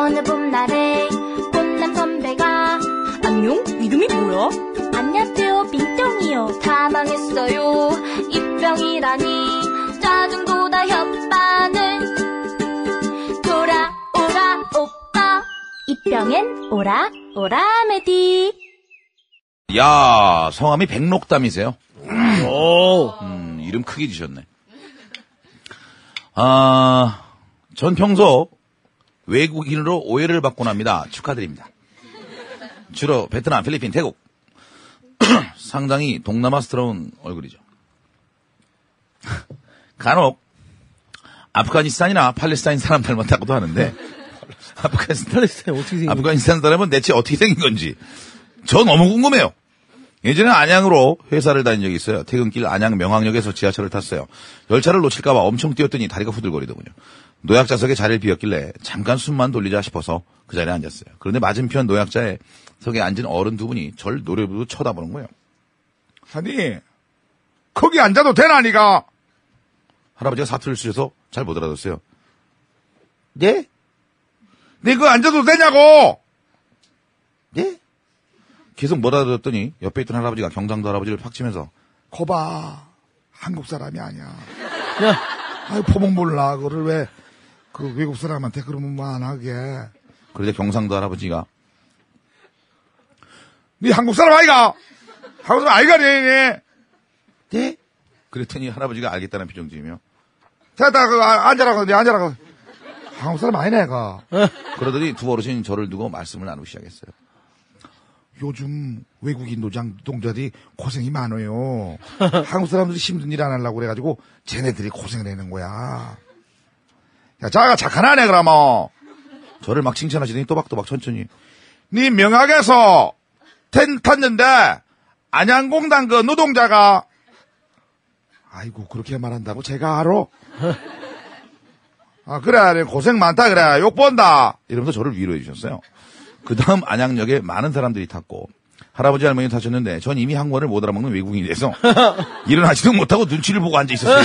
어느 봄날에 꽃남 선배가 안녕? 이름이 뭐야? 안녕하세요 빈병이요 다 망했어요 입병이라니 짜증보다 협반을 돌아오라 오빠 입병엔 오라 오라 메디 야, 성함이 백록담이세요? 오. 음, 이름 크게 지셨네. 아, 전 평소 외국인으로 오해를 받곤 합니다. 축하드립니다. 주로 베트남, 필리핀, 태국. 상당히 동남아스러운 얼굴이죠. 간혹 아프가니스탄이나 팔레스타인 사람 닮았다고도 하는데 아프가니스탄, 팔레스타인 어떻게 생긴 아프가니스탄 사람은 대체 어떻게 생긴 건지 저 너무 궁금해요. 예전에 안양으로 회사를 다닌 적이 있어요. 퇴근길 안양 명항역에서 지하철을 탔어요. 열차를 놓칠까봐 엄청 뛰었더니 다리가 후들거리더군요. 노약자석에 자리를 비웠길래 잠깐 숨만 돌리자 싶어서 그 자리에 앉았어요. 그런데 맞은편 노약자에 석에 앉은 어른 두 분이 절 노래부르 쳐다보는 거예요. 아니, 거기 앉아도 되나, 니가? 할아버지가 사투리를 쓰셔서 잘 못 알아듣었어요. 네? 니 그거 앉아도 되냐고! 네? 계속 못 알아듣더니 옆에 있던 할아버지가 경상도 할아버지를 팍 치면서 거봐. 한국 사람이 아니야. 야, 아유, 포목 몰라. 그걸 왜, 그 외국 사람한테 그러면 뭐 안 하게. 그러자 경상도 할아버지가 니 한국 사람 아이가? 한국 사람 아이가, 니, 니? 네? 그랬더니 할아버지가 알겠다는 표정 지으며 됐다, 그, 아, 앉아라, 니 앉아라. 그. 한국 사람 아니네, 그. 그러더니 두 어르신이 저를 두고 말씀을 나누기 시작했어요. 요즘 외국인 노장 노동자들이 고생이 많아요. 한국 사람들이 힘든 일 안 하려고 그래가지고 쟤네들이 고생을 하는 거야. 야, 자가 착한 아네, 그러면. 저를 막 칭찬하시더니 또박또박 천천히 네 명학에서 텐 탔는데 안양공단 그 노동자가 아이고 그렇게 말한다고 제가 알아? 아 그래 고생 많다 그래 욕 본다 이러면서 저를 위로해 주셨어요. 그 다음 안양역에 많은 사람들이 탔고 할아버지 할머니 타셨는데 전 이미 한국어를 못 알아먹는 외국인이 돼서 일어나지도 못하고 눈치를 보고 앉아 있었어요.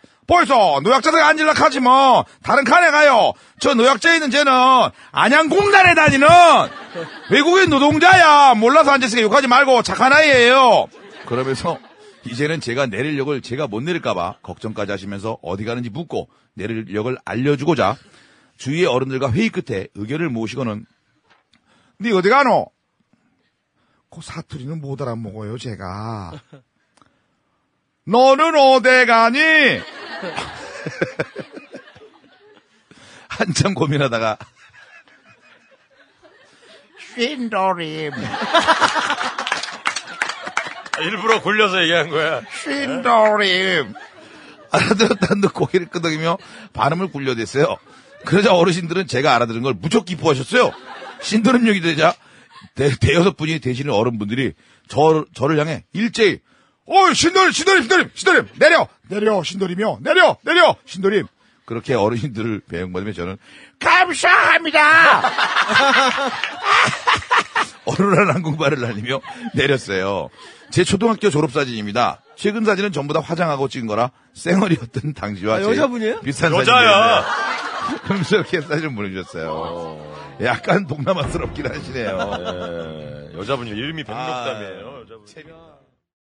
벌써 노약자들 앉으려 하지 뭐 다른 칸에 가요. 저 노약자 있는 쟤는 안양공단에 다니는 외국인 노동자야. 몰라서 앉았으니까 욕하지 말고 착한 아이예요. 그러면서 이제는 제가 내릴 역을 제가 못 내릴까봐 걱정까지 하시면서 어디 가는지 묻고 내릴 역을 알려주고자 주위의 어른들과 회의 끝에 의견을 모시고는 네 어디 가노? 그 사투리는 못 알아먹어요 제가. 너는 어디 가니? 한참 고민하다가 쉰도림, 일부러 굴려서 얘기한 거야. 쉰도림. 알아들었다는 듯 고개를 끄덕이며 발음을 굴려댔어요. 그러자 어르신들은 제가 알아들은 걸 무척 기뻐하셨어요. 신도림역이 되자 대, 대여섯 분이 되시는 어른분들이 저, 저를 향해 일제히 어이, 신도림, 신도림, 신도림, 신도림, 내려! 내려, 신도림이요. 내려, 내려, 신도림. 그렇게 어르신들을 배웅받으며 저는 감사합니다! 어른한 한국말을 날리며 내렸어요. 제 초등학교 졸업사진입니다. 최근 사진은 전부 다 화장하고 찍은 거라 쌩얼이었던 당시와 아, 제 여자분이에요? 비슷한 여자야. 사진인데 흠스럽게 사진을 보내주셨어요. 약간 동남아스럽긴 하시네요. 예, 여자분 이름이 백록담이에요. 여자분. 체면.